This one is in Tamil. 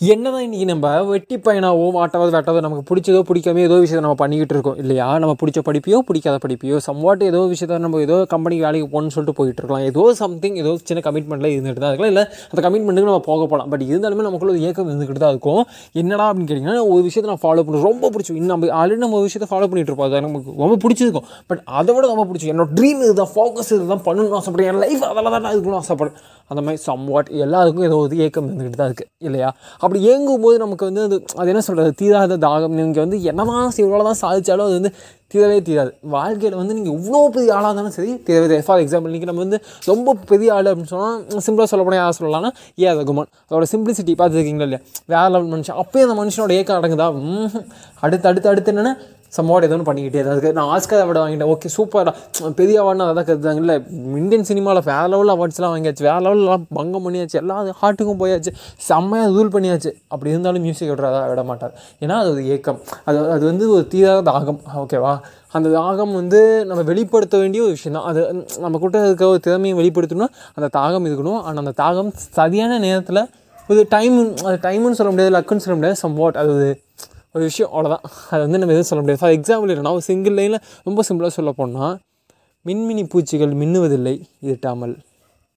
என்னதான் இன்றைக்கி நம்ம வெட்டி பயனாவோ மாட்டாவது வெட்டாவோ நமக்கு பிடிச்சதோ பிடிக்காம ஏதோ விஷயத்தை நம்ம பண்ணிக்கிட்டு இருக்கோம். இல்லையா? நம்ம பிடிச்ச படிப்பையோ பிடிக்காத படிப்பையோ சம்வாட் ஏதோ விஷயத்த நம்ம ஏதோ கம்பெனிக்கு வேலைக்கு போகணும்னு சொல்லிட்டு போயிட்டு இருக்கலாம். ஏதோ சம்திங் ஏதோ சின்ன கமிட்மெண்ட்டில் இருந்துகிட்டு தான் இருக்கலாம். இல்லை அந்த கமிட்மெண்ட்டுக்கு நம்ம போக போகலாம் பட் இருந்தாலுமே நமக்குள்ள ஒரு ஏக்கம் இருந்துக்கிட்டு தான் இருக்கும். என்னடா அப்படின்னு கேட்டிங்கன்னா ஒரு விஷயத்தை நான் ஃபாலோ பண்ணுறோம் ரொம்ப பிடிச்சி இன்னும் நம்ம ஆல்ரெடி நம்ம ஒரு விஷயத்தை ஃபாலோ பண்ணிட்டு இருப்போம். அது நமக்கு ரொம்ப பிடிச்சிருக்கும். பட் அதை விட ரொம்ப பிடிச்சி என்னோட ட்ரீம் இதுதான் ஃபோக்கஸ் இதுதான் பண்ணணும்னு ஆசைப்படுறேன். என் லைஃப் அதெல்லாம் தான் நான் இருக்கணும்னு ஆசைப்படுறேன். அந்த மாதிரி சம்வாட் எல்லாருக்கும் ஏதோ ஒரு ஏக்கம் இருந்துக்கிட்டு தான் இருக்குது இல்லையா? அப்படி ஏங்கும்போது நமக்கு வந்து அது அது என்ன சொல்கிறது தீராத தாகம். நீங்கள் வந்து என்னதான் இவ்வளோ தான் சாதித்தாலும் அது வந்து தீரவே தீராது. வாழ்க்கையில் வந்து நீங்கள் இவ்வளோ பெரிய ஆளாக இருந்தாலும் சரி தீரவே தீராது. ஃபார் எக்ஸாம்பிள் இன்றைக்கி நம்ம வந்து ரொம்ப பெரிய ஆள் அப்படின்னு சொன்னால் சிம்பிளாக சொல்ல போனால் யார் சொல்லலாம்னா ஏ ரகுமான். அதோட சிம்பிளிசிட்டி பார்த்துருக்கீங்களா இல்லையா? வேற லெவல் மனுஷன். அப்போயே அந்த மனுஷனோட ஏக்கம் அடங்குதா? அடுத்து அடுத்து அடுத்து என்னென்னா சம்மோட ஏதோ ஒன்று பண்ணிக்கிட்டே தான் இருக்குது நான் ஆஸ்கர் அவார்டு வாங்கிட்டேன். ஓகே சூப்பராக பெரிய அவார்ட்னா அதான் கருதுதாங்க இல்லை இந்தியன் சினிமாவில் வேறு லெவலில் அவார்ட்ஸ்லாம் வாங்கியாச்சு. வேறு லெவலெலாம் பங்கம் பண்ணியாச்சு. எல்லா ஹார்ட்டுக்கும் போயாச்சு. செம்மையாக ரூல் பண்ணியாச்சு. அப்படி இருந்தாலும் மியூசிக் விடுறதா விட மாட்டார். ஏன்னா அது ஒரு ஏக்கம். அது அது வந்து ஒரு தீராத தாகம். ஓகேவா அந்த தாகம் வந்து நம்ம வெளிப்படுத்த வேண்டிய ஒரு விஷயம் தான் அது நம்ம கிட்ட இருக்க ஒரு திறமையை வெளிப்படுத்தணும்னா அந்த தாகம் இருக்கணும். ஆனால் அந்த தாகம் சரியான நேரத்தில் ஒரு டைம் அது டைமுன்னு சொல்ல முடியாது லக்குன்னு சொல்ல முடியாது. சம் வாட் அது ஒரு விஷயம் அவ்வளோதான் அது வந்து நம்ம எதுவும் சொல்ல முடியாது. ஃபார் எக்ஸாம்பிள் என்னன்னா ஒரு சிங்கிள் லைனில் ரொம்ப சிம்பிளாக சொல்ல போனால் மின்மினி பூச்சிகள் மின்னுவதில்லை இருட்டாமல்